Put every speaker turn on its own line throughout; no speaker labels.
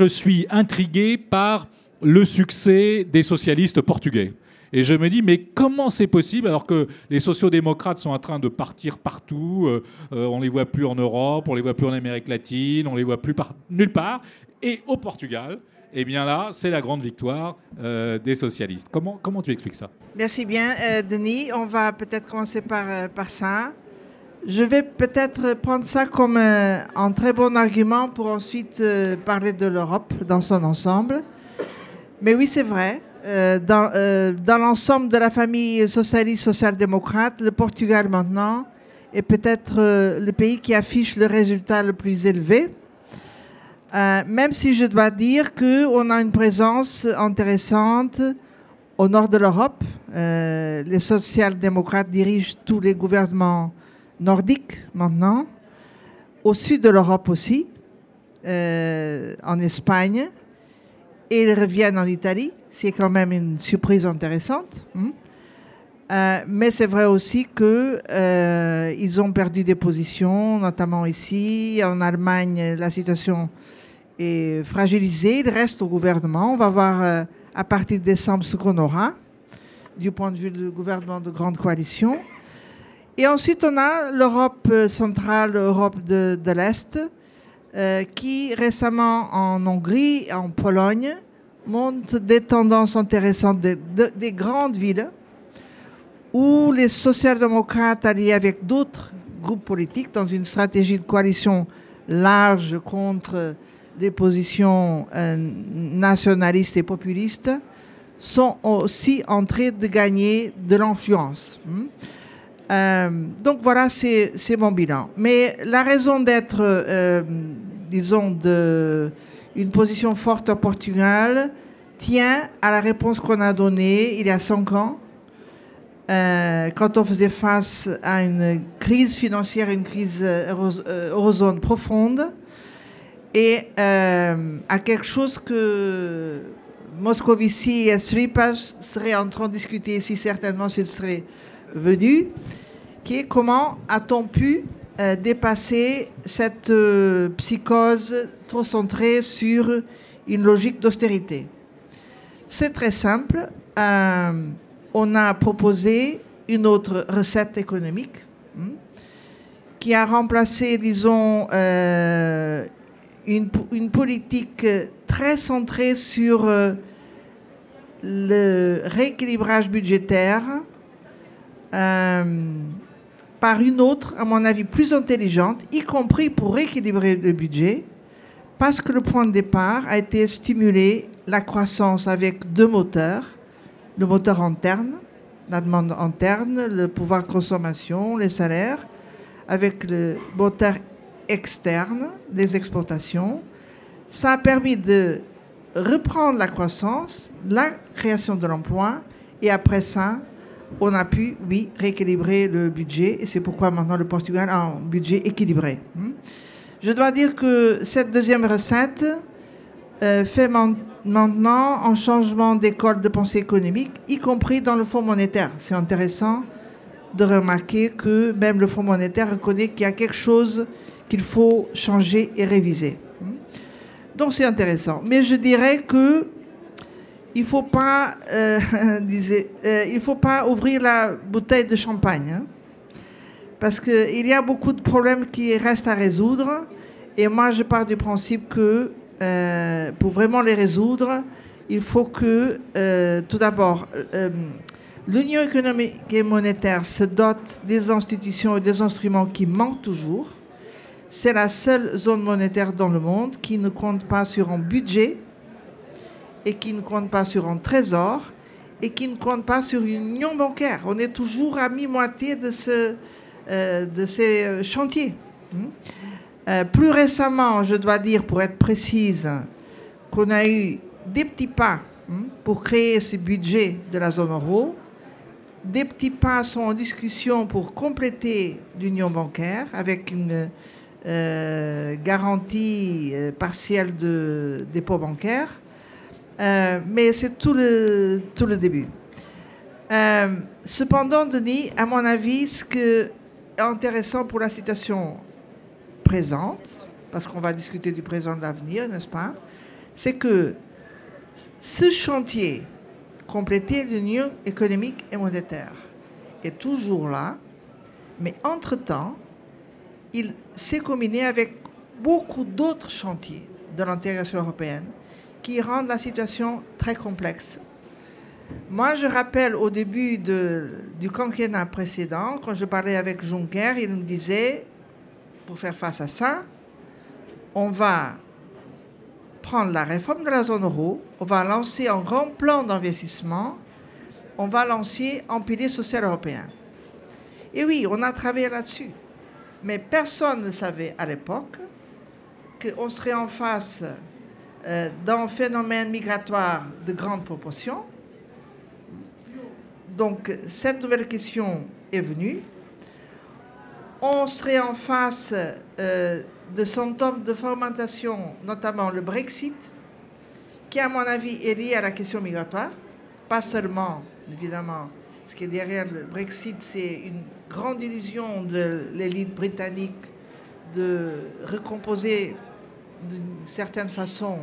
je suis intrigué par le succès des socialistes portugais. Et je me dis, mais comment c'est possible alors que les sociodémocrates sont en train de partir partout euh, euh, On les voit plus en Europe, on les voit plus en Amérique latine, on les voit plus nulle part. Et au Portugal, eh bien là, c'est la grande victoire euh, des socialistes. Comment, comment tu expliques ça?
Merci bien, Denis. On va peut-être commencer par, par ça. Je vais peut-être prendre ça comme un très bon argument pour ensuite parler de l'Europe dans son ensemble. Mais oui, c'est vrai. Euh, dans, euh, dans l'ensemble de la famille socialiste social-démocrate, le Portugal maintenant est peut-être euh, le pays qui affiche le résultat le plus élevé. même si je dois dire qu'on a une présence intéressante au nord de l'Europe. les social-démocrates dirigent tous les gouvernements nordiques maintenant. Au sud de l'Europe aussi, en Espagne. Et ils reviennent en Italie c'est quand même une surprise intéressante. Hein. Euh, mais c'est vrai aussi qu'ils euh, ont perdu des positions, notamment ici. En Allemagne, la situation est fragilisée. Ils restent au gouvernement. On va voir euh, à partir de décembre ce qu'on aura du point de vue du gouvernement de grande coalition. Et ensuite, on a l'Europe centrale, l'Europe de, de l'Est, qui récemment en Hongrie, en Pologne, montre des tendances intéressantes des grandes villes où les social-démocrates alliés avec d'autres groupes politiques dans une stratégie de coalition large contre des positions euh, nationalistes et populistes sont aussi en train de gagner de l'influence. Hmm. Euh, donc voilà, c'est mon bilan. Mais la raison d'être, euh, disons, de une position forte au Portugal tient à la réponse qu'on a donnée il y a cinq ans, euh, quand on faisait face à une crise financière, une crise eurozone profonde, et à quelque chose que Moscovici et Sripas seraient en train de discuter ici, certainement s'ils seraient venus, qui est comment a-t-on pu dépasser cette psychose trop centré sur une logique d'austérité? C'est très simple. Euh, on a proposé une autre recette économique hein, qui a remplacé, disons, euh, une, politique très centrée sur euh, le rééquilibrage budgétaire par une autre, à mon avis, plus intelligente, y compris pour rééquilibrer le budget, parce que le point de départ a été stimuler la croissance avec deux moteurs, le moteur interne, la demande interne, le pouvoir de consommation, les salaires, avec le moteur externe, les exportations. Ça a permis de reprendre la croissance, la création de l'emploi, et après ça, on a pu, oui, rééquilibrer le budget, et c'est pourquoi maintenant le Portugal a un budget équilibré. Hmm. Je dois dire que cette deuxième recette euh, fait maintenant un changement d'école de pensée économique, y compris dans le Fonds monétaire. C'est intéressant de remarquer que même le Fonds monétaire reconnaît qu'il y a quelque chose qu'il faut changer et réviser. Donc c'est intéressant. Mais je dirais que il faut pas, euh, euh, il faut pas ouvrir la bouteille de champagne. Hein parce qu'il y a beaucoup de problèmes qui restent à résoudre. Et moi, je pars du principe que euh, pour vraiment les résoudre, il faut que, tout d'abord, l'Union économique et monétaire se dote des institutions et des instruments qui manquent toujours. C'est la seule zone monétaire dans le monde qui ne compte pas sur un budget et qui ne compte pas sur un trésor et qui ne compte pas sur une union bancaire. On est toujours à mi-moitié de ce, euh, de ces euh, chantiers. Hmm? Euh, plus récemment, je dois dire, pour être précise, qu'on a eu des petits pas hmm, pour créer ce budget de la zone euro. Des petits pas sont en discussion pour compléter l'union bancaire avec une garantie partielle de dépôt bancaire. Mais c'est tout le, tout le début. cependant, Denis, à mon avis, ce que intéressant pour la situation présente, parce qu'on va discuter du présent de l'avenir, n'est-ce pas c'est que ce chantier, compléter l'union économique et monétaire, est toujours là, mais entre-temps, il s'est combiné avec beaucoup d'autres chantiers de l'intégration européenne qui rendent la situation très complexe. Moi, je rappelle au début du quinquennat précédent, quand je parlais avec Juncker, il me disait, pour faire face à ça, on va prendre la réforme de la zone euro, on va lancer un grand plan d'investissement, on va lancer un pilier social européen. Et oui, on a travaillé là-dessus. Mais personne ne savait à l'époque qu'on serait en face euh, d'un phénomène migratoire de grande proportion. Donc, cette nouvelle question est venue. On serait en face euh, de symptômes de fermentation, notamment le Brexit, qui, à mon avis, est lié à la question migratoire, pas seulement, évidemment, ce qui est derrière le Brexit, c'est une grande illusion de l'élite britannique de recomposer d'une certaine façon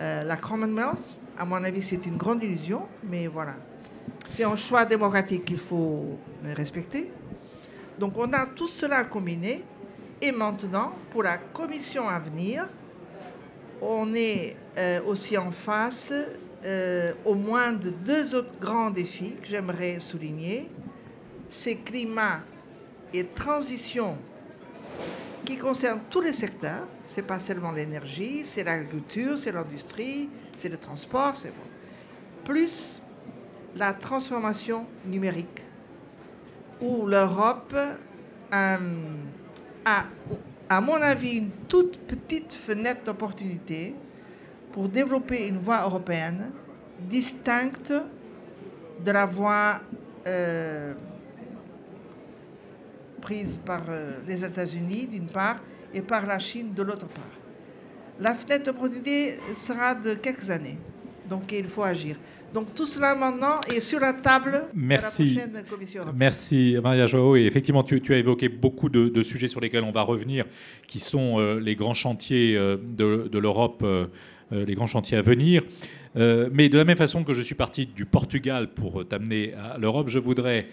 euh, la Commonwealth. À mon avis, c'est une grande illusion, mais voilà. C'est un choix démocratique qu'il faut respecter. Donc on a tout cela combiné. Et maintenant, pour la commission à venir, on est euh, aussi en face euh, au moins de deux autres grands défis que j'aimerais souligner. C'est climat et transition qui concernent tous les secteurs. Ce n'est pas seulement l'énergie, c'est l'agriculture, c'est l'industrie, c'est le transport, c'est plus la transformation numérique, où l'Europe a, à mon avis, une toute petite fenêtre d'opportunité pour développer une voie européenne distincte de la voie euh, prise par euh, les États-Unis d'une part et par la Chine de l'autre part. La fenêtre d'opportunité sera de quelques années, donc il faut agir. Donc tout cela maintenant est sur la table
Merci.
de la prochaine Commission européenne.
Merci Maria Joao. Et effectivement, tu, as évoqué beaucoup de, sujets sur lesquels on va revenir, qui sont euh, les grands chantiers de, de l'Europe euh, les grands chantiers à venir. Euh, mais de la même façon que je suis parti du Portugal pour t'amener à l'Europe, je voudrais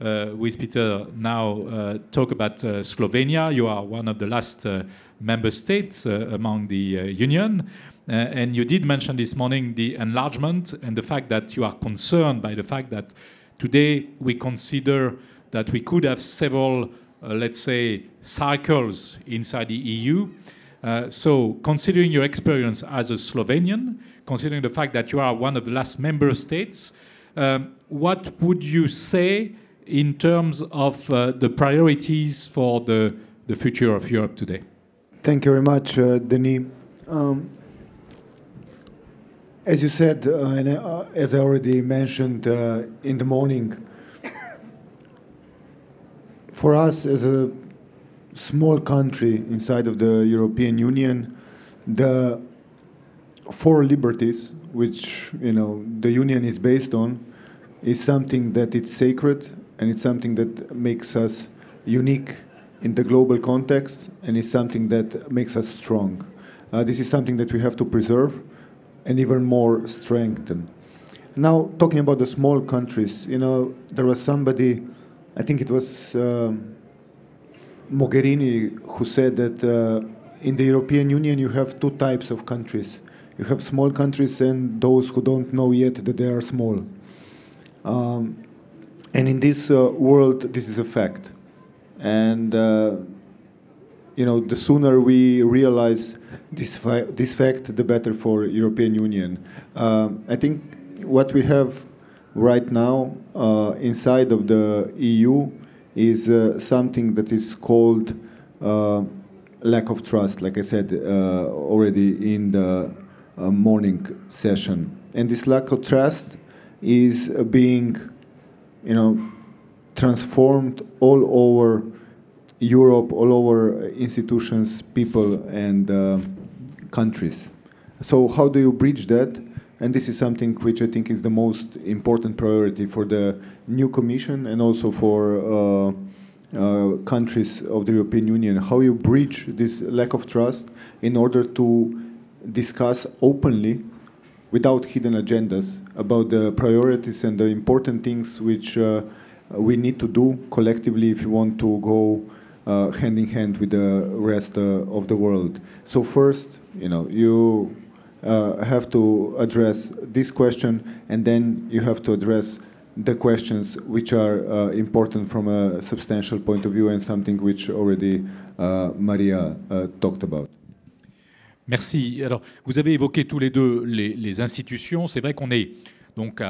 with Peter now uh, talk about uh, Slovenia. You are one of the last uh, member states uh, among the uh, Union. and you did mention this morning the enlargement and the fact that you are concerned by the fact that today we consider that we could have several, let's say, cycles inside the EU. Uh, so, considering your experience as a Slovenian, considering the fact that you are one of the last member states, um, what would you say in terms of uh, the priorities for the, the future of Europe today?
Thank you very much, uh, Denis. Um, as you said, uh, and uh, as I already mentioned uh, in the morning, for us as a small country inside of the European Union, the four liberties, which you know the Union is based on, is something that it's sacred and it's something that makes us unique in the global context and is something that makes us strong. Uh, this is something that we have to preserve and even more strengthen. Now, talking about the small countries, you know, there was somebody, I think it was. Um, Mogherini, who said that uh, in the European Union you have two types of countries. You have small countries and those who don't know yet that they are small. Um, and in this uh, world, this is a fact. And uh, you know, the sooner we realize this fa- this fact, the better for European Union. Um, I think what we have right now uh, inside of the EU is uh, something that is called uh, lack of trust, like I said uh, already in the uh, morning session. And this lack of trust is uh, being, you know, transformed all over Europe, all over institutions, people, and uh, countries. So, how do you bridge that? And this is something which I think is the most important priority for the new Commission and also for uh, uh, countries of the European Union. How you bridge this lack of trust in order to discuss openly, without hidden agendas, about the priorities and the important things which uh, we need to do collectively if we want to go uh, hand in hand with the rest uh, of the world. So first, you know, you uh, have to address this question, and then you have to address the questions which are uh, important from a substantial point of view and something which already uh, Maria uh, talked about.
Merci. Alors, vous avez évoqué tous les deux les, institutions. C'est vrai qu'on est donc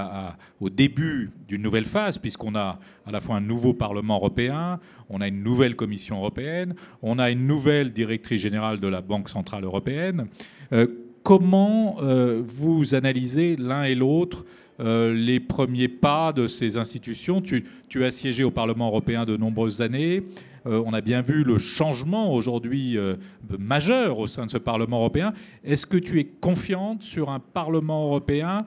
au début d'une nouvelle phase, puisqu'on a à la fois un nouveau Parlement européen, on a une nouvelle Commission européenne, on a une nouvelle directrice générale de la Banque centrale européenne. Euh, comment euh, vous analysez l'un et l'autre euh, les premiers pas de ces institutions? Tu, tu, as siégé au Parlement européen de nombreuses années. Euh, on a bien vu le changement aujourd'hui euh, majeur au sein de ce Parlement européen. Est-ce que tu es confiante sur un Parlement européen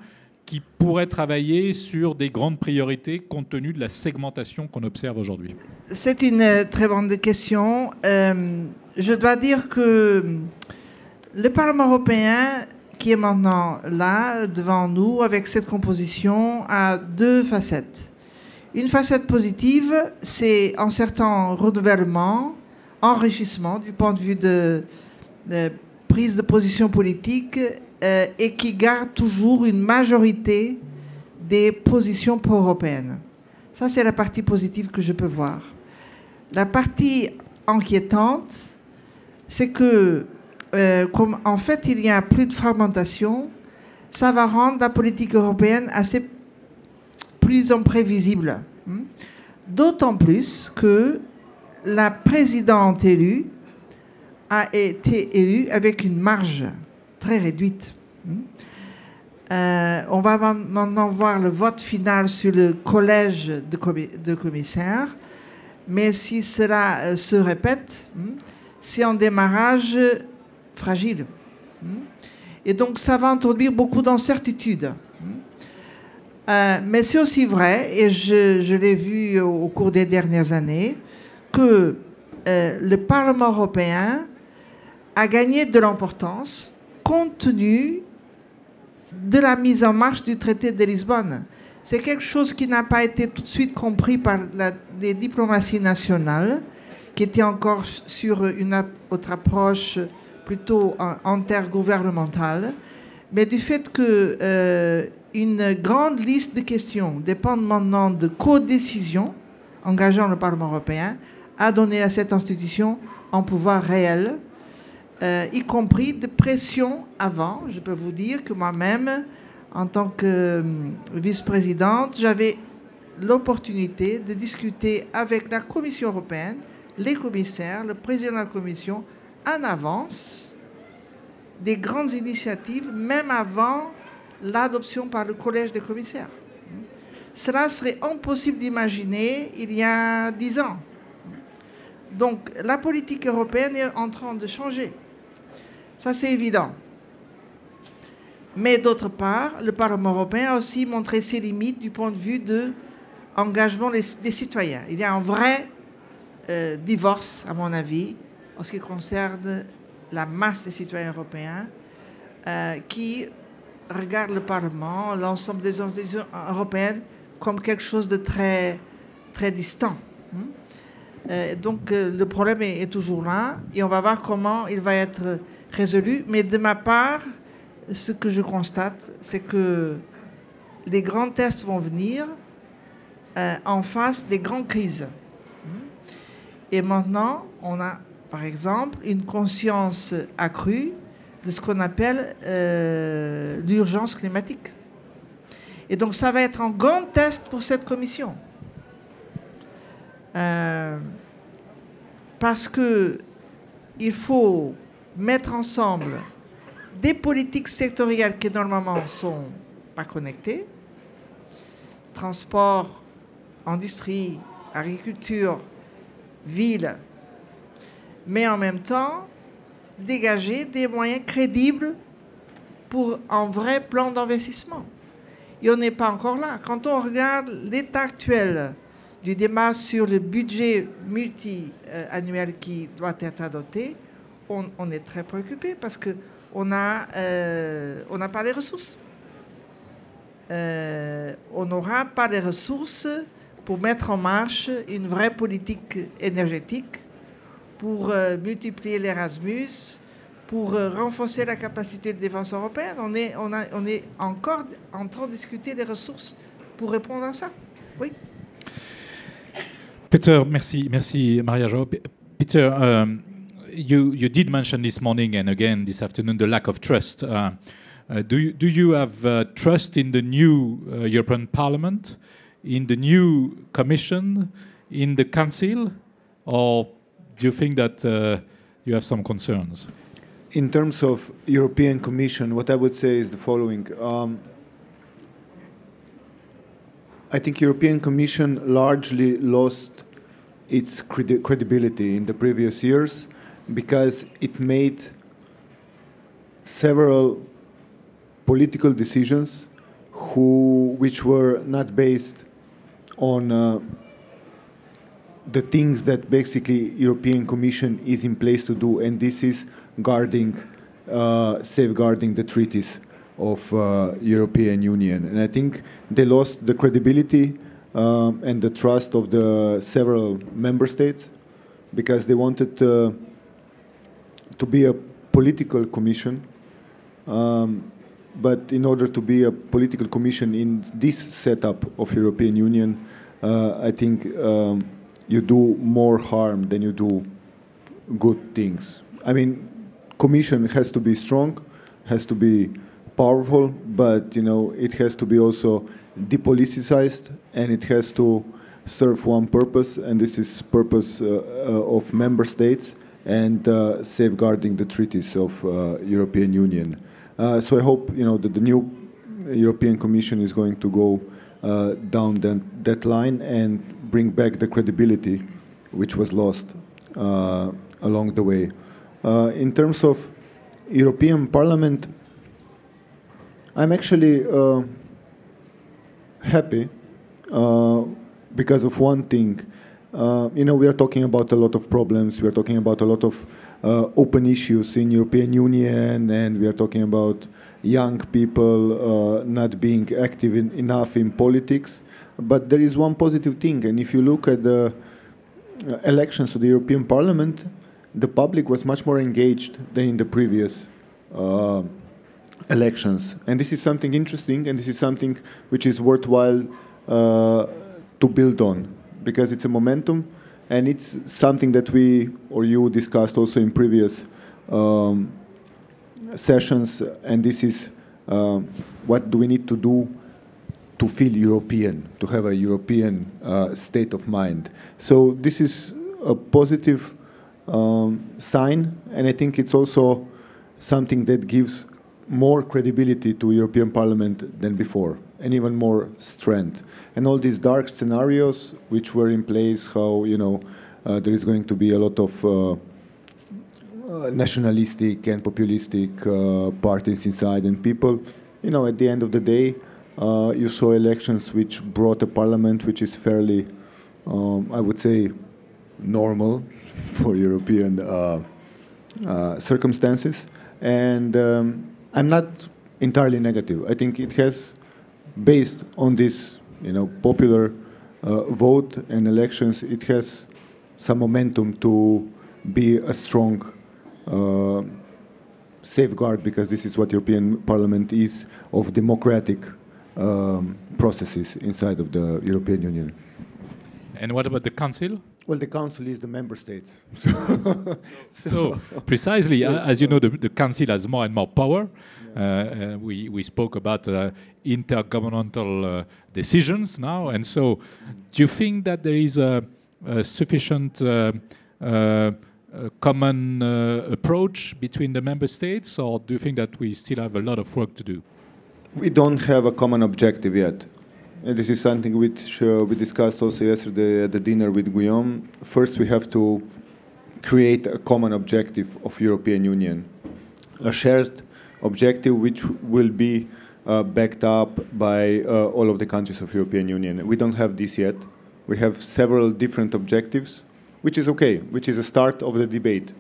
qui pourrait travailler sur des grandes priorités compte tenu de la segmentation qu'on observe aujourd'hui?
C'est une euh, très bonne question. Je dois dire que le Parlement européen, qui est maintenant là, devant nous, avec cette composition, a deux facettes. Une facette positive, c'est un certain renouvellement, enrichissement du point de vue de, prise de position politique euh, et qui garde toujours une majorité des positions pro-européennes. Ça, c'est la partie positive que je peux voir. La partie inquiétante, c'est que, euh, comme en fait il y a plus de fragmentation, ça va rendre la politique européenne assez plus imprévisible. D'autant plus que la présidente élue a été élue avec une marge très réduite. Euh, on va maintenant voir le vote final sur le collège de, commi de commissaires, mais si cela euh, se répète, c'est un démarrage fragile. Et donc ça va introduire beaucoup d'incertitudes. Euh, mais c'est aussi vrai, et je, l'ai vu au, cours des dernières années, que euh, le Parlement européen a gagné de l'importance compte tenu de la mise en marche du traité de Lisbonne. C'est quelque chose qui n'a pas été tout de suite compris par les diplomaties nationales, qui étaient encore sur une autre approche plutôt intergouvernementale, mais du fait que euh, une grande liste de questions dépendent maintenant de codécision engageant le Parlement européen, a donné à cette institution un pouvoir réel euh, y compris de pression avant. Je peux vous dire que moi-même, en tant que euh, vice-présidente, j'avais l'opportunité de discuter avec la Commission européenne, les commissaires, le président de la Commission, en avance des grandes initiatives, même avant l'adoption par le collège des commissaires. Cela serait impossible d'imaginer il y a dix ans. Donc la politique européenne est en train de changer. Ça, c'est évident. Mais d'autre part, le Parlement européen a aussi montré ses limites du point de vue de l'engagement des citoyens. Il y a un vrai euh, divorce, à mon avis, en ce qui concerne la masse des citoyens européens euh, qui regardent le Parlement, l'ensemble des institutions européennes, comme quelque chose de très, très distant. Euh, donc euh, le problème est, toujours là et on va voir comment il va être résolu. Mais de ma part, ce que je constate, c'est que les grands tests vont venir euh, en face des grandes crises. Et maintenant, on a, par exemple, une conscience accrue de ce qu'on appelle euh, l'urgence climatique. Et donc, ça va être un grand test pour cette commission. Euh, parce que il faut mettre ensemble des politiques sectorielles qui normalement sont pas connectées, transport, industrie, agriculture, ville, mais en même temps dégager des moyens crédibles pour un vrai plan d'investissement. Et on n'est pas encore là. Quand on regarde l'état actuel du débat sur le budget multi-annuel qui doit être adopté, on, est très préoccupé parce que on n'a pas les ressources. on n'aura pas les ressources pour mettre en marche une vraie politique énergétique, pour multiplier l'Erasmus, pour renforcer la capacité de défense européenne. On est, on, est encore en train de discuter des ressources pour répondre à ça. Oui.
Peter, merci, Maria. Peter, um, you, you did mention this morning and again this afternoon the lack of trust. Uh, uh, do, you, do you have uh, trust in the new uh, European Parliament, in the new Commission, in the Council, or do you think that uh, you have some concerns?
In terms of European Commission, what I would say is the following. Um, I think European Commission largely lost its credi credibility in the previous years because it made several political decisions who, which were not based on uh, the things that basically European Commission is in place to do, and this is guarding, uh, safeguarding the treaties of uh, European Union. And I think they lost the credibility um, and the trust of the several member states because they wanted uh, to be a political commission. Um, but in order to be a political commission in this setup of European Union, uh, I think um, you do more harm than you do good things. I mean, commission has to be strong, has to be powerful, but you know it has to be also depoliticized and it has to serve one purpose, and this is purpose uh, uh, of member states and uh, safeguarding the treaties of uh, European Union. Uh, so I hope you know that the new European Commission is going to go uh, down that, that line and bring back the credibility which was lost along the way. in terms of European Parliament, I'm actually uh, happy uh, because of one thing. Uh, you know, we are talking about a lot of problems. We are talking about a lot of uh, open issues in European Union, and we are talking about young people uh, not being active in, enough in politics. But there is one positive thing, and if you look at the uh, elections to the European Parliament, the public was much more engaged than in the previous elections. And this is something interesting, and this is something which is worthwhile uh, to build on because it's a momentum and it's something that we or you discussed also in previous um, sessions. And this is uh, what do we need to do to feel European, to have a European uh, state of mind. So this is a positive um, sign, and I think it's also something that gives more credibility to European Parliament than before, and even more strength. And all these dark scenarios which were in place, how you know uh, there is going to be a lot of uh, uh, nationalistic and populistic uh, parties inside, and people, you know, at the end of the day, uh, you saw elections which brought a parliament which is fairly, um, I would say, normal for European uh, circumstances, and um, I'm not entirely negative. I think it has, based on this, you know, popular uh, vote and elections, it has some momentum to be a strong uh, safeguard because this is what European Parliament is of democratic um, processes inside of the European Union.
And what about the Council?
Well, the council is the member states.
so, precisely, so, as you know, the, the, council has more and more power. Yeah. Uh, uh, we, we spoke about uh, intergovernmental uh, decisions now. And so, do you think that there is a, a sufficient uh, uh, common approach between the member states, or do you think that we still have a lot of work to do?
We don't have a common objective yet. And this is something which uh, we discussed also yesterday at the dinner with Guillaume. First, we have to create a common objective of European Union, a shared objective which will be uh, backed up by uh, all of the countries of European Union. We don't have this yet. We have several different objectives, which is okay, which is a start of the debate.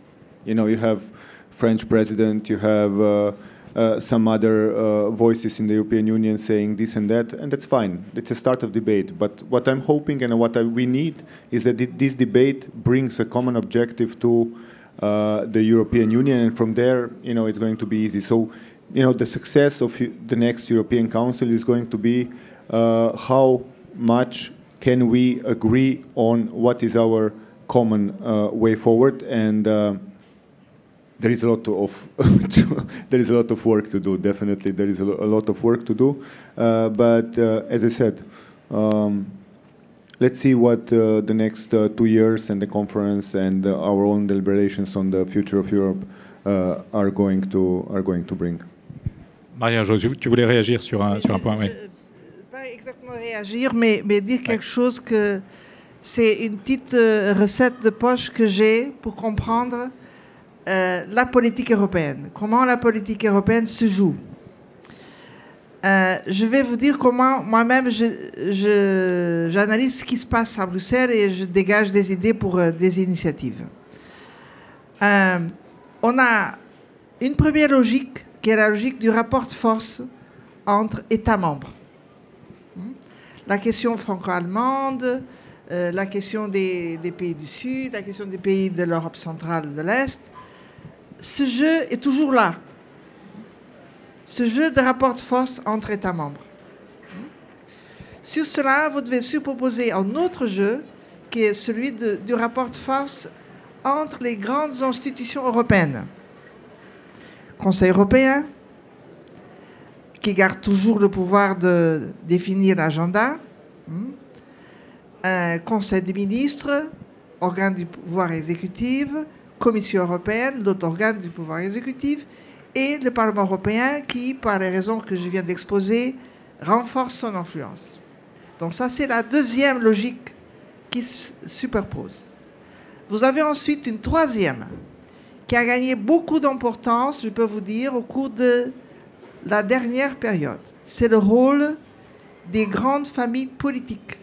You know, you have French president, you have uh, uh, some other uh, voices in the European Union saying this and that, and that's fine. It's a start of debate. But what I'm hoping and what I, we need is that this debate brings a common objective to uh, the European Union, and from there, you know, it's going to be easy. So, you know, the success of the next European Council is going to be uh, how much can we agree on what is our common uh, way forward and uh, there is a lot of there is a lot of work to do. Definitely, there is a, a lot of work to do. Uh, but uh, as I said, um, let's see what uh, the next uh, two years and the conference and uh, our own deliberations on the future of Europe uh, are going to are going to bring.
Maria, tu voulais réagir sur un, sur un point, oui.
Pas exactement réagir, mais, mais dire quelque chose que c'est une petite recette de poche que j'ai pour comprendre euh, la politique européenne, comment la politique européenne se joue. Euh, je vais vous dire comment moi-même j'analyse ce qui se passe à Bruxelles et je dégage des idées pour euh, des initiatives. on a une première logique qui est la logique du rapport de force entre États membres. La question franco-allemande, la question des, pays du Sud, la question des pays de l'Europe centrale de l'Est, ce jeu est toujours là. Ce jeu de rapport de force entre États membres. Sur cela, vous devez superposer un autre jeu qui est celui du rapport de force entre les grandes institutions européennes. Conseil européen, qui garde toujours le pouvoir de définir l'agenda. Un Conseil des ministres, organe du pouvoir exécutif, Commission européenne, l'autre organe du pouvoir exécutif, et le Parlement européen qui, par les raisons que je viens d'exposer, renforce son influence. Donc ça, c'est la deuxième logique qui se superpose. Vous avez ensuite une troisième qui a gagné beaucoup d'importance, je peux vous dire, au cours de la dernière période. C'est le rôle des grandes familles politiques.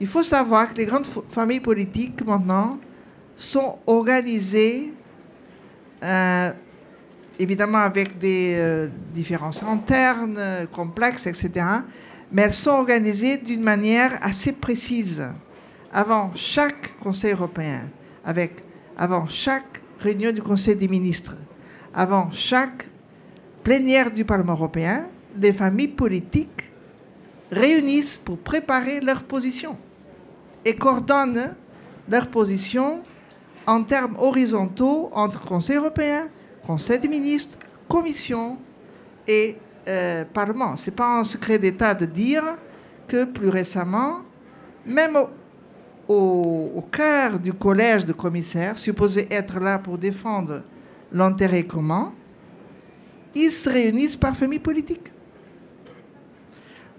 Il faut savoir que les grandes familles politiques, maintenant, sont organisées, euh, évidemment avec des euh, différences internes, complexes, etc., mais elles sont organisées d'une manière assez précise. Avant chaque Conseil européen, avec, avant chaque réunion du Conseil des ministres, avant chaque plénière du Parlement européen, les familles politiques réunissent pour préparer leur position et coordonnent leur position en termes horizontaux entre Conseil européen, Conseil des ministres, Commission et euh, Parlement. Ce n'est pas un secret d'État de dire que plus récemment, même au, au, cœur du collège de commissaires, supposé être là pour défendre l'intérêt commun, ils se réunissent par famille politique.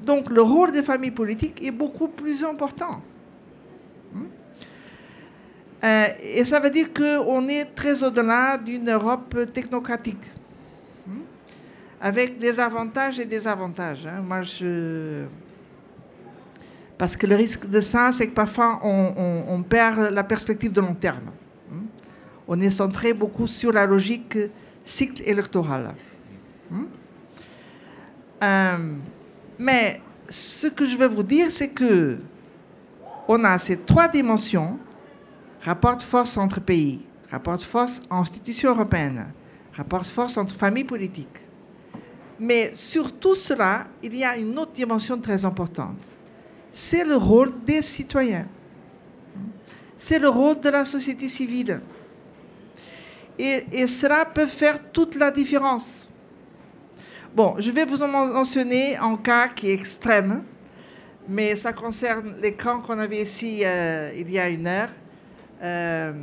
Donc le rôle des familles politiques est beaucoup plus important. Euh, et ça veut dire qu'on est très au-delà d'une Europe technocratique, hmm, avec des avantages et des avantages. Hein. Moi, je... Parce que le risque de ça, c'est que parfois on, perd la perspective de long terme. Hmm? On est centré beaucoup sur la logique cycle électoral. Hmm? Euh, mais ce que je veux vous dire, c'est que on a ces trois dimensions rapport de force entre pays, rapport de force institutions européennes, rapport de force entre familles politiques. Mais sur tout cela, il y a une autre dimension très importante. C'est le rôle des citoyens. C'est le rôle de la société civile. Et, et, cela peut faire toute la différence. Bon, je vais vous en mentionner un cas qui est extrême, mais ça concerne l'écran qu'on avait ici euh, il y a une heure. Euh,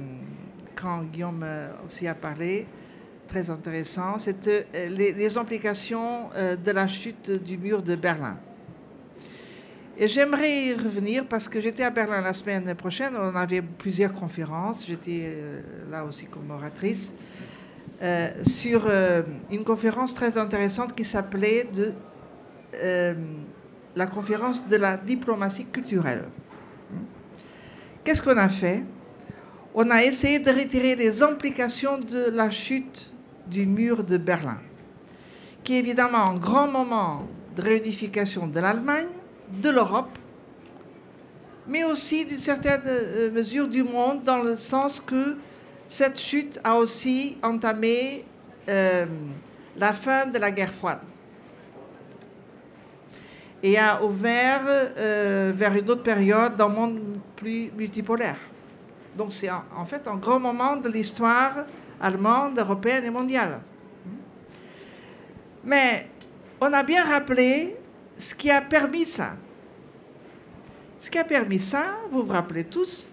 quand Guillaume euh, aussi a parlé, très intéressant, c'est euh, les, implications de la chute du mur de Berlin. Et j'aimerais y revenir parce que j'étais à Berlin la semaine prochaine, on avait plusieurs conférences, j'étais là aussi comme oratrice, sur une conférence très intéressante qui s'appelait de, la conférence de la diplomatie culturelle. Qu'est-ce qu'on a fait? On a essayé de retirer les implications de la chute du mur de Berlin, qui est évidemment un grand moment de réunification de l'Allemagne, de l'Europe, mais aussi d'une certaine euh, mesure du monde, dans le sens que cette chute a aussi entamé euh, la fin de la guerre froide et a ouvert euh, vers une autre période le monde plus multipolaire. Donc c'est en, fait un grand moment de l'histoire allemande, européenne et mondiale. Mais on a bien rappelé ce qui a permis ça. Ce qui a permis ça, vous vous rappelez tous,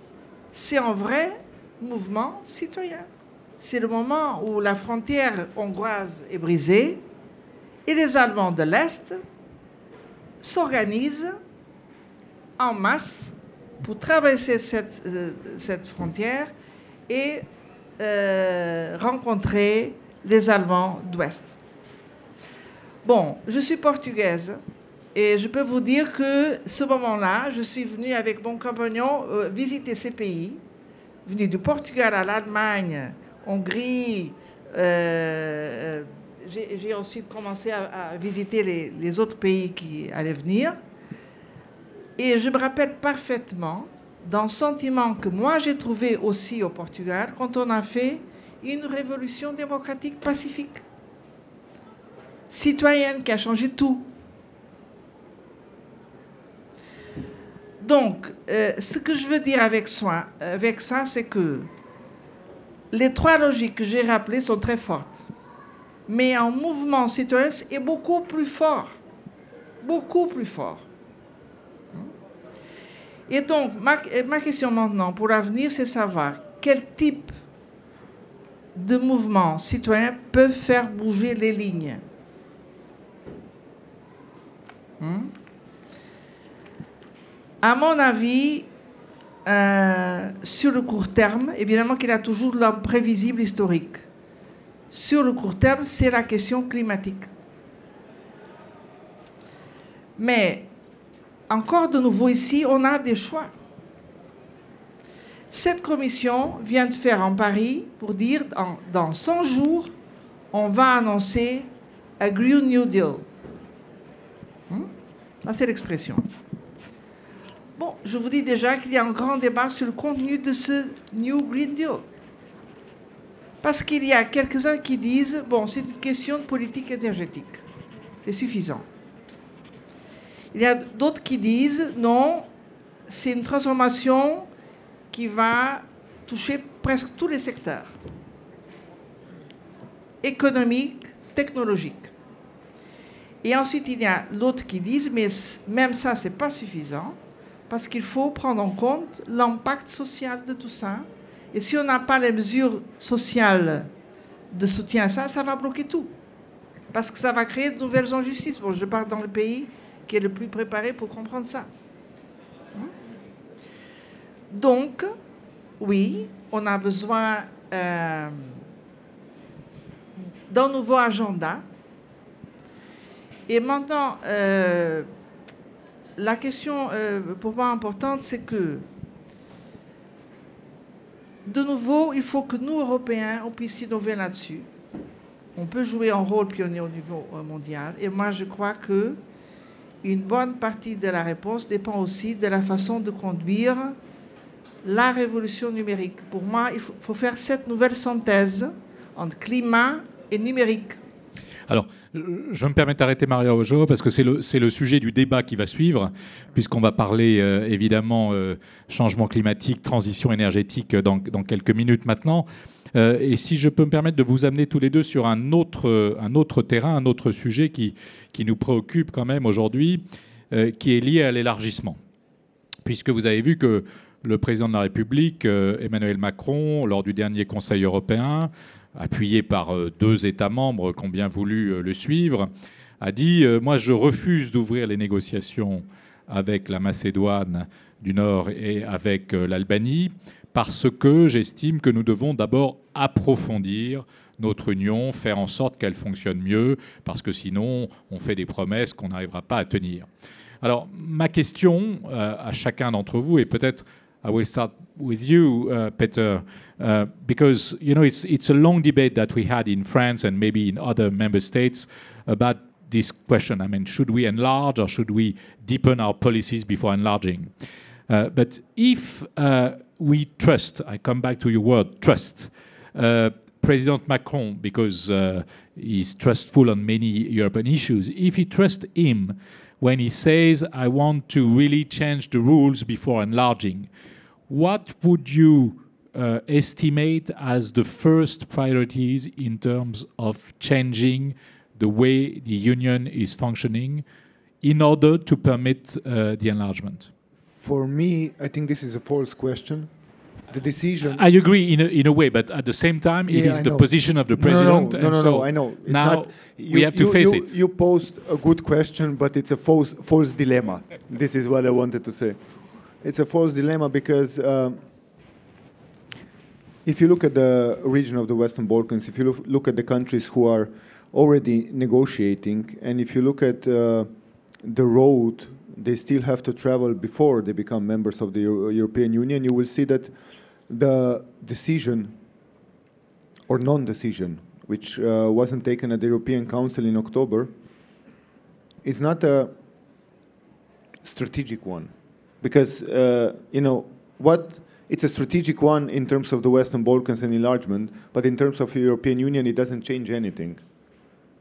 c'est un vrai mouvement citoyen. C'est le moment où la frontière hongroise est brisée et les Allemands de l'Est s'organisent en masse pour traverser cette, euh, frontière et euh, rencontrer les Allemands d'Ouest. Bon, je suis portugaise et je peux vous dire que ce moment-là, je suis venue avec mon compagnon euh, visiter ces pays, venu du Portugal à l'Allemagne, Hongrie. J'ai ensuite commencé à, visiter les, les autres pays qui allaient venir. Et je me rappelle parfaitement d'un sentiment que moi j'ai trouvé aussi au Portugal quand on a fait une révolution démocratique pacifique, citoyenne qui a changé tout. Donc, euh, ce que je veux dire avec, soi, avec ça, c'est que les trois logiques que j'ai rappelées sont très fortes. Mais un mouvement citoyen est beaucoup plus fort. Beaucoup plus fort. Et donc, ma, question maintenant pour l'avenir, c'est savoir quel type de mouvements citoyens peuvent faire bouger les lignes. Hmm? À mon avis, euh, sur le court terme, évidemment qu'il a toujours l'imprévisible historique. Sur le court terme, c'est la question climatique. Mais encore de nouveau ici, on a des choix. Cette commission vient de faire un pari pour dire dans, dans 100 jours, on va annoncer un Green New Deal. Hmm? Ça, c'est l'expression. Je vous dis déjà qu'il y a un grand débat sur le contenu de ce New Green Deal. Parce qu'il y a quelques-uns qui disent, bon, c'est une question de politique énergétique. C'est suffisant. Il y a d'autres qui disent non, c'est une transformation qui va toucher presque tous les secteurs économiques, technologiques. Et ensuite, il y a d'autres qui disent, mais même ça, ce n'est pas suffisant, parce qu'il faut prendre en compte l'impact social de tout ça. Et si on n'a pas les mesures sociales de soutien à ça, ça va bloquer tout. Parce que ça va créer de nouvelles injustices. Bon, je pars dans le pays qui est le plus préparé pour comprendre ça. Hein? Donc, oui, on a besoin euh, d'un nouveau agenda. Et maintenant, euh, la question euh, pour moi importante, c'est que, de nouveau, il faut que nous, Européens, on puisse innover là-dessus. On peut jouer un rôle pionnier au niveau mondial. Et moi, je crois que une bonne partie de la réponse dépend aussi de la façon de conduire la révolution numérique. Pour moi, il faut, faire cette nouvelle synthèse entre climat et numérique.
Alors, je me permets d'arrêter Maria Ojo parce que c'est le, sujet du débat qui va suivre, puisqu'on va parler euh, évidemment euh, changement climatique, transition énergétique dans, dans quelques minutes maintenant. Euh, et si je peux me permettre de vous amener tous les deux sur un autre, terrain, un autre sujet qui, nous préoccupe quand même aujourd'hui, euh, qui est lié à l'élargissement. Puisque vous avez vu que le président de la République, euh, Emmanuel Macron, lors du dernier Conseil européen, appuyé par deux États membres qui ont bien voulu le suivre, a dit Moi, je refuse d'ouvrir les négociations avec la Macédoine du Nord et avec l'Albanie parce que j'estime que nous devons d'abord approfondir notre union, faire en sorte qu'elle fonctionne mieux, parce que sinon on fait des promesses qu'on n'arrivera pas à tenir. Alors ma question euh, à chacun d'entre vous, et peut-être I will start with you, uh, Peter, uh, because you know it's it's a long debate that we had in France and maybe in other member states about this question. I mean, should we enlarge or should we deepen our policies before enlarging? Uh, but if uh, we trust, I come back to your word, trust. Uh, President Macron, because uh, he's trustful on many European issues, if he trusts him when he says, I want to really change the rules before enlarging, what would you uh, estimate as the first priorities in terms of changing the way the union is functioning in order to permit uh, the enlargement?
For me, I think this is a false question. The decision.
I agree in a, in a way, but at the same time, it
Yeah,
is
I
the
know.
position of the
No, no,
president.
No,
and
no, no,
so
no, I know. It's
now
not,
we have to
you,
face
you,
it.
You posed a good question, but it's a false, false dilemma. This is what I wanted to say. It's a false dilemma because um, if you look at the region of the Western Balkans, if you look, look at the countries who are already negotiating, and if you look at uh, the road they still have to travel before they become members of the Euro- European Union, you will see that the decision or non-decision, which uh, wasn't taken at the European Council in October, is not a strategic one, because uh, you know what. It's a strategic one in terms of the Western Balkans and enlargement, but in terms of the European Union, it doesn't change anything.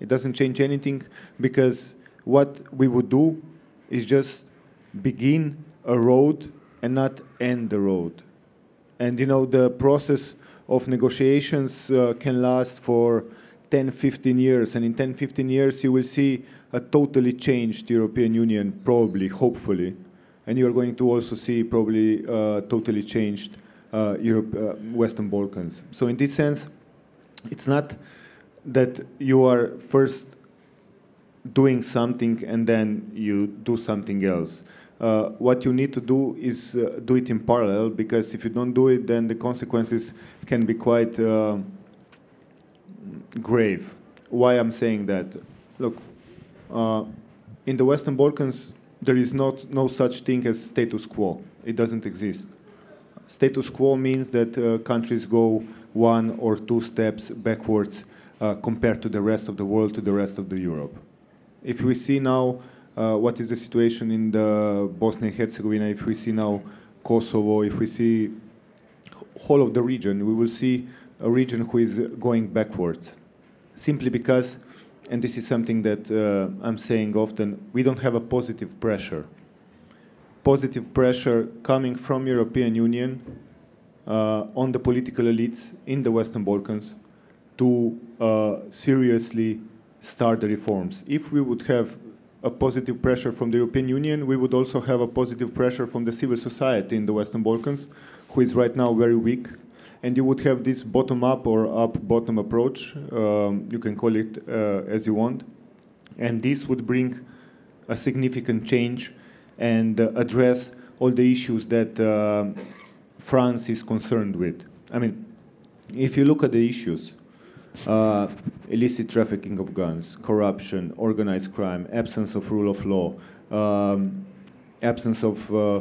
It doesn't change anything because what we would do is just begin a road and not end the road. And you know, the process of negotiations uh, can last for 10, 15 years. And in 10, 15 years, you will see a totally changed European Union, probably, hopefully. And you're going to also see probably uh, totally changed uh, Europe, uh, Western Balkans. So, in this sense, it's not that you are first doing something and then you do something else. Uh, what you need to do is uh, do it in parallel because if you don't do it, then the consequences can be quite uh, grave. Why I'm saying that? Look, uh, in the Western Balkans, there is not no such thing as status quo. It doesn't exist. Status quo means that uh, countries go one or two steps backwards uh, compared to the rest of the world, to the rest of the Europe. If we see now uh, what is the situation in the Bosnia and Herzegovina, if we see now Kosovo, if we see whole of the region, we will see a region who is going backwards, simply because, and this is something that uh, I'm saying often, we don't have a positive pressure. Positive pressure coming from European Union uh, on the political elites in the Western Balkans to uh, seriously start the reforms. If we would have a positive pressure from the European Union, we would also have a positive pressure from the civil society in the Western Balkans, who is right now very weak. And you would have this bottom up or up bottom approach, um, you can call it uh, as you want. And this would bring a significant change and uh, address all the issues that uh, France is concerned with. I mean, if you look at the issues, uh, illicit trafficking of guns, corruption, organized crime, absence of rule of law, um, absence of uh,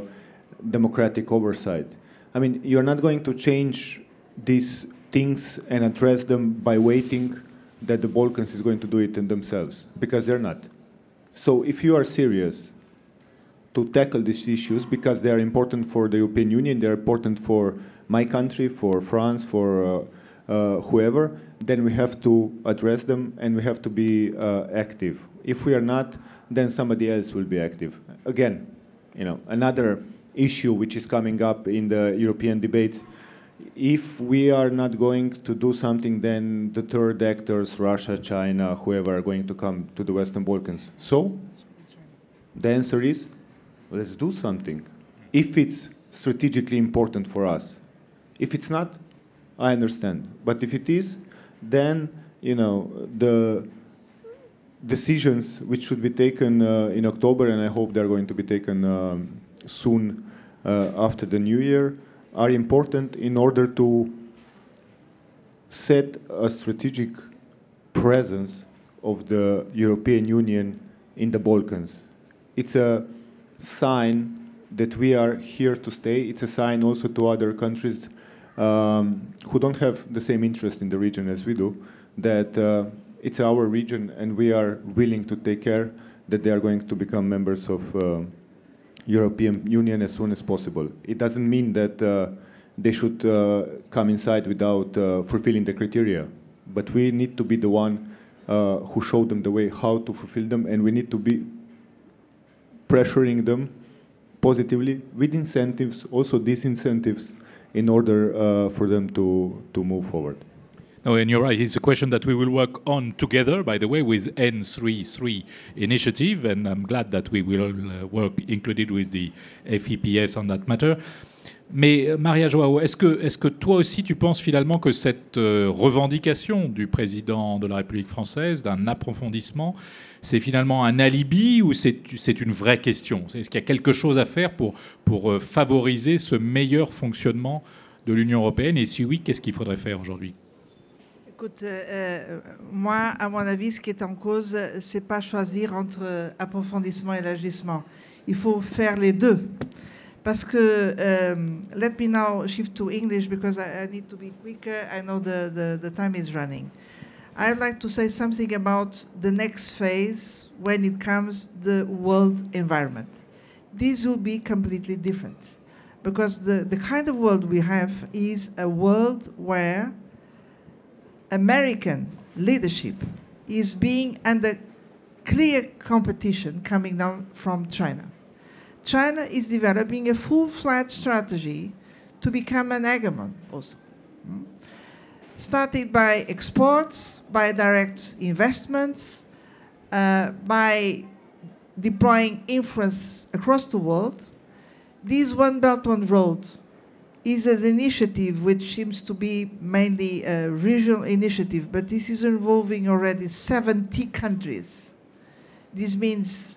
democratic oversight. I mean, you're not going to change these things and address them by waiting that the Balkans is going to do it in themselves, because they're not. So if you are serious to tackle these issues, because they are important for the European Union, they are important for my country, for France, for uh, whoever, then we have to address them and we have to be uh, active. If we are not, then somebody else will be active. Again, you know, another issue which is coming up in the European debates. If we are not going to do something, then the third actors, Russia, China, whoever, are going to come to the Western Balkans. So, the answer is, let's do something. If it's strategically important for us. If it's not, I understand. But if it is, then you know the decisions which should be taken uh, in October, and I hope they're going to be taken um, soon uh, after the new year, are important in order to set a strategic presence of the European Union in the Balkans. It's a sign that we are here to stay. It's a sign also to other countries um, who don't have the same interest in the region as we do that uh, it's our region and we are willing to take care that they are going to become members of uh, European Union as soon as possible. It doesn't mean that uh, they should uh, come inside without uh, fulfilling the criteria, but we need to be the one uh, who show them the way how to fulfill them, and we need to be pressuring them positively with incentives, also disincentives, in order uh, for them to, to move forward.
No, and you're right. It's a question that we will work on together, by the way, with N33 initiative, and I'm glad that we will uh, work included with the FEPS on that matter. Mais euh, Maria Joao, est-ce que, toi aussi tu penses finalement que cette euh, revendication du président de la République française d'un approfondissement, c'est finalement un alibi ou c'est une vraie question? Est-ce qu'il y a quelque chose à faire pour, pour euh, favoriser ce meilleur fonctionnement de l'Union européenne? Et si oui, qu'est-ce qu'il faudrait faire aujourd'hui?
Écoute, moi, à mon avis, ce qui est en cause, c'est pas choisir entre approfondissement et élargissement. Il faut faire les deux. Parce que, um, let me now shift to English because I, I need to be quicker. I know the, the, the, time is running. I'd like to say something about the next phase when it comes the world environment. This will be completely different because the, the kind of world we have is a world where American leadership is being under clear competition coming down from China. China is developing a full-fledged strategy to become an hegemon also. Hmm? Started by exports, by direct investments, uh, by deploying influence across the world. This One Belt One Road is an initiative which seems to be mainly a regional initiative, but this is involving already 70 countries. This means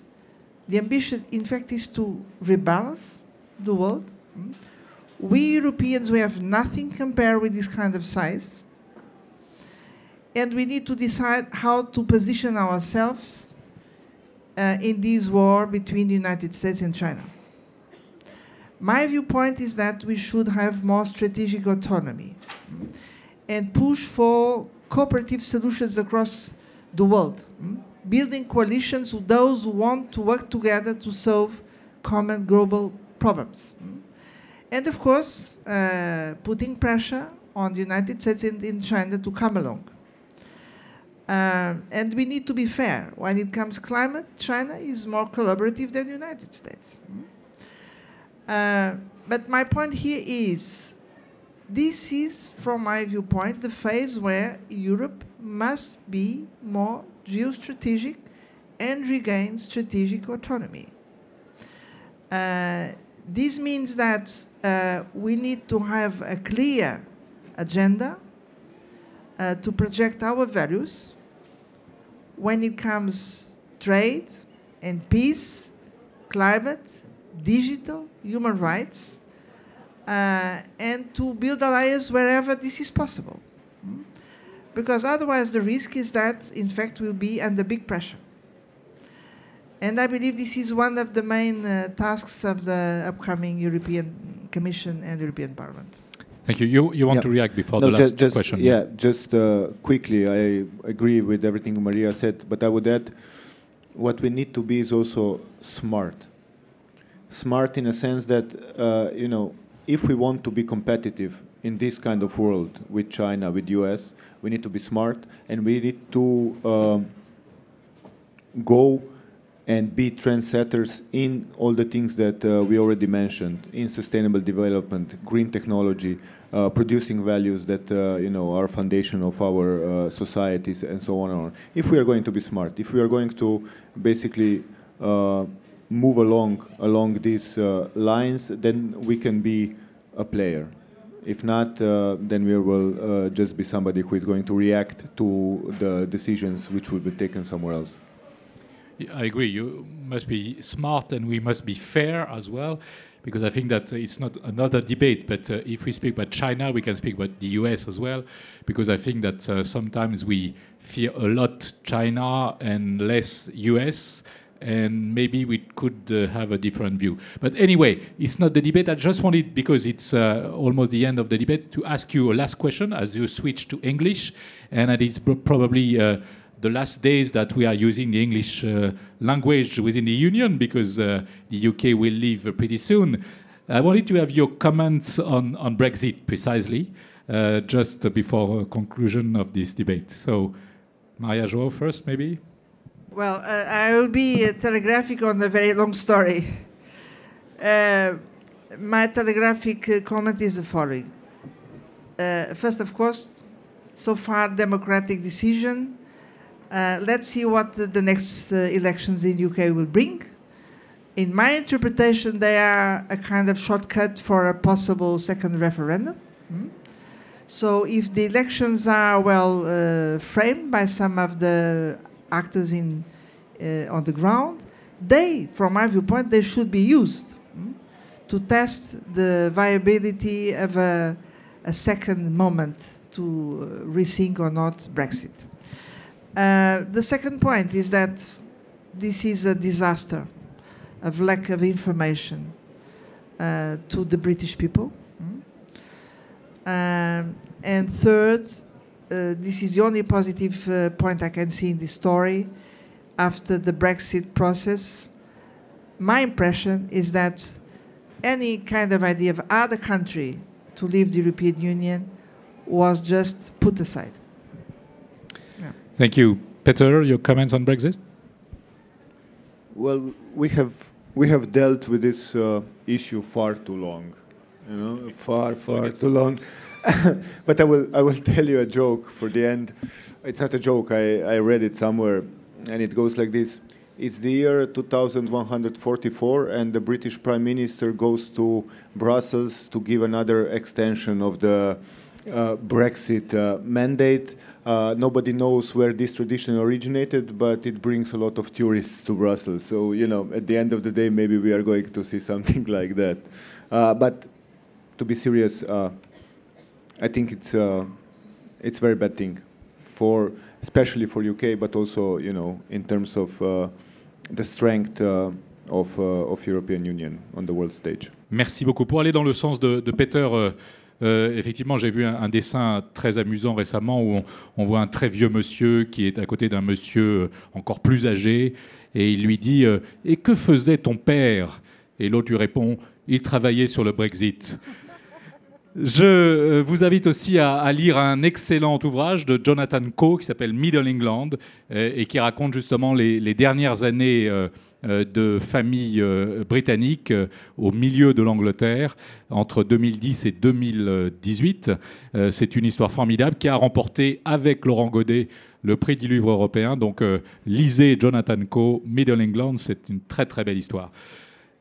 the ambition, in fact, is to rebalance the world. Hmm? We Europeans, we have nothing compared with this kind of size. And we need to decide how to position ourselves uh, in this war between the United States and China. My viewpoint is that we should have more strategic autonomy hmm? and push for cooperative solutions across the world. Hmm? Building coalitions with those who want to work together to solve common global problems. And of course, uh, putting pressure on the United States and in China to come along. Uh, and we need to be fair. When it comes climate, China is more collaborative than the United States. Uh, but my point here is, this is, from my viewpoint, the phase where Europe must be more geostrategic and regain strategic autonomy. Uh, this means that uh, we need to have a clear agenda uh, to project our values when it comes trade and peace, climate, digital, human rights, uh, and to build alliances wherever this is possible because otherwise the risk is that, in fact, we'll be under big pressure. And I believe this is one of the main uh, tasks of the upcoming European Commission and European Parliament.
Thank you. You, you want yeah. to react before no, the last
just,
question?
Yeah, just uh, quickly, I agree with everything Maria said, but I would add what we need to be is also smart. Smart in a sense that, uh, you know, if we want to be competitive in this kind of world with China, with US, we need to be smart and we need to um, go and be trendsetters in all the things that uh, we already mentioned in sustainable development, green technology, uh, producing values that uh, you know are foundation of our uh, societies and so on and on. If we are going to be smart, if we are going to basically uh, move along along these uh, lines, then we can be a player. If not, uh, then we will uh, just be somebody who is going to react to the decisions which will be taken somewhere else.
I agree. You must be smart and we must be fair as well, because I think that it's not another debate. But uh, if we speak about China, we can speak about the US as well, because I think that uh, sometimes we fear a lot China and less US. And maybe we could uh, have a different view. But anyway, it's not the debate. I just wanted, because it's uh, almost the end of the debate, to ask you a last question as you switch to English, and it is probably uh, the last days that we are using the English uh, language within the Union, because uh, the UK will leave pretty soon. I wanted to have your comments on, on Brexit precisely, uh, just before conclusion of this debate. So, Maria Joao first, maybe.
Well, uh, I will be uh, telegraphic on a very long story. Uh, my telegraphic uh, comment is the following. Uh, first, of course, so far democratic decision. Uh, let's see what the, next elections in UK will bring. In my interpretation, they are a kind of shortcut for a possible second referendum. Mm? So, if the elections are well framed by some of the actors in, uh, on the ground, they, from my viewpoint, they should be used mm, to test the viability of a, a second moment to uh, rethink or not Brexit. Uh, the second point is that this is a disaster of lack of information uh, to the British people. Mm. Um, and third, this is the only positive uh, point I can see in this story after the Brexit process. My impression is that any kind of idea of other country to leave the European Union was just put aside.
Yeah. Thank you. Peter, your comments on Brexit?
Well, we have we have dealt with this uh, issue far too long, you know, far far too long. but I will, I will tell you a joke for the end. It's not a joke, I, I read it somewhere, and it goes like this. It's the year 2144, and the British Prime Minister goes to Brussels to give another extension of the uh, Brexit uh, mandate. Uh, nobody knows where this tradition originated, but it brings a lot of tourists to Brussels. So, you know, at the end of the day, maybe we are going to see something like that. Uh, but to be serious, uh, I think it's uh, it's very bad thing for especially for UK, but also you know in terms of uh, the strength uh, of uh, of European Union on the world stage.
Merci beaucoup pour aller dans le sens de, de Peter. Euh, euh, effectivement, j'ai vu un, un, dessin très amusant récemment où on, on, voit un très vieux monsieur qui est à côté d'un monsieur euh, encore plus âgé et il lui dit Et que faisait ton père? Et l'autre lui répond Il travaillait sur le Brexit. Je euh, vous invite aussi à, lire un excellent ouvrage de Jonathan Coe qui s'appelle Middle England euh, et qui raconte justement les, dernières années euh, de famille britannique au milieu de l'Angleterre entre 2010 et 2018. C'est une histoire formidable qui a remporté avec Laurent Godet le prix du livre européen. Donc lisez Jonathan Coe, Middle England, c'est une très très belle histoire.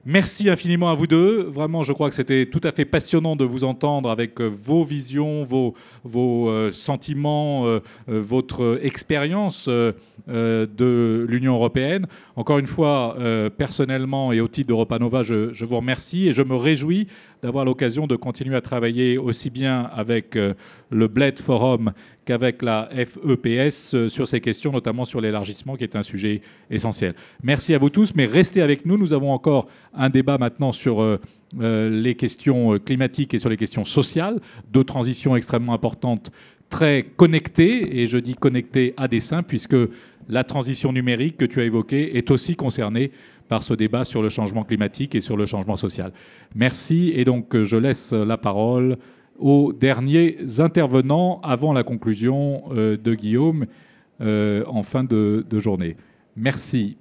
Merci infiniment à vous deux. Vraiment, je crois que c'était tout à fait passionnant de vous entendre avec euh, vos visions, vos, euh, sentiments, euh, votre expérience de l'Union européenne. Encore une fois, personnellement et au titre d'Europa Nova, je, je, vous remercie et je me réjouis d'avoir l'occasion de continuer à travailler aussi bien avec le Bled Forum qu'avec la FEPS euh, sur ces questions, notamment sur l'élargissement, qui est un sujet essentiel. Merci à vous tous, mais restez avec nous. Nous avons encore un débat maintenant sur euh, euh, les questions climatiques et sur les questions sociales, deux transitions extrêmement importantes, très connectées, et je dis connectées à dessein, puisque la transition numérique que tu as évoquée est aussi concernée par ce débat sur le changement climatique et sur le changement social. Merci, et donc je laisse la parole aux derniers intervenants avant la conclusion euh, de Guillaume euh, en fin de, de journée. Merci.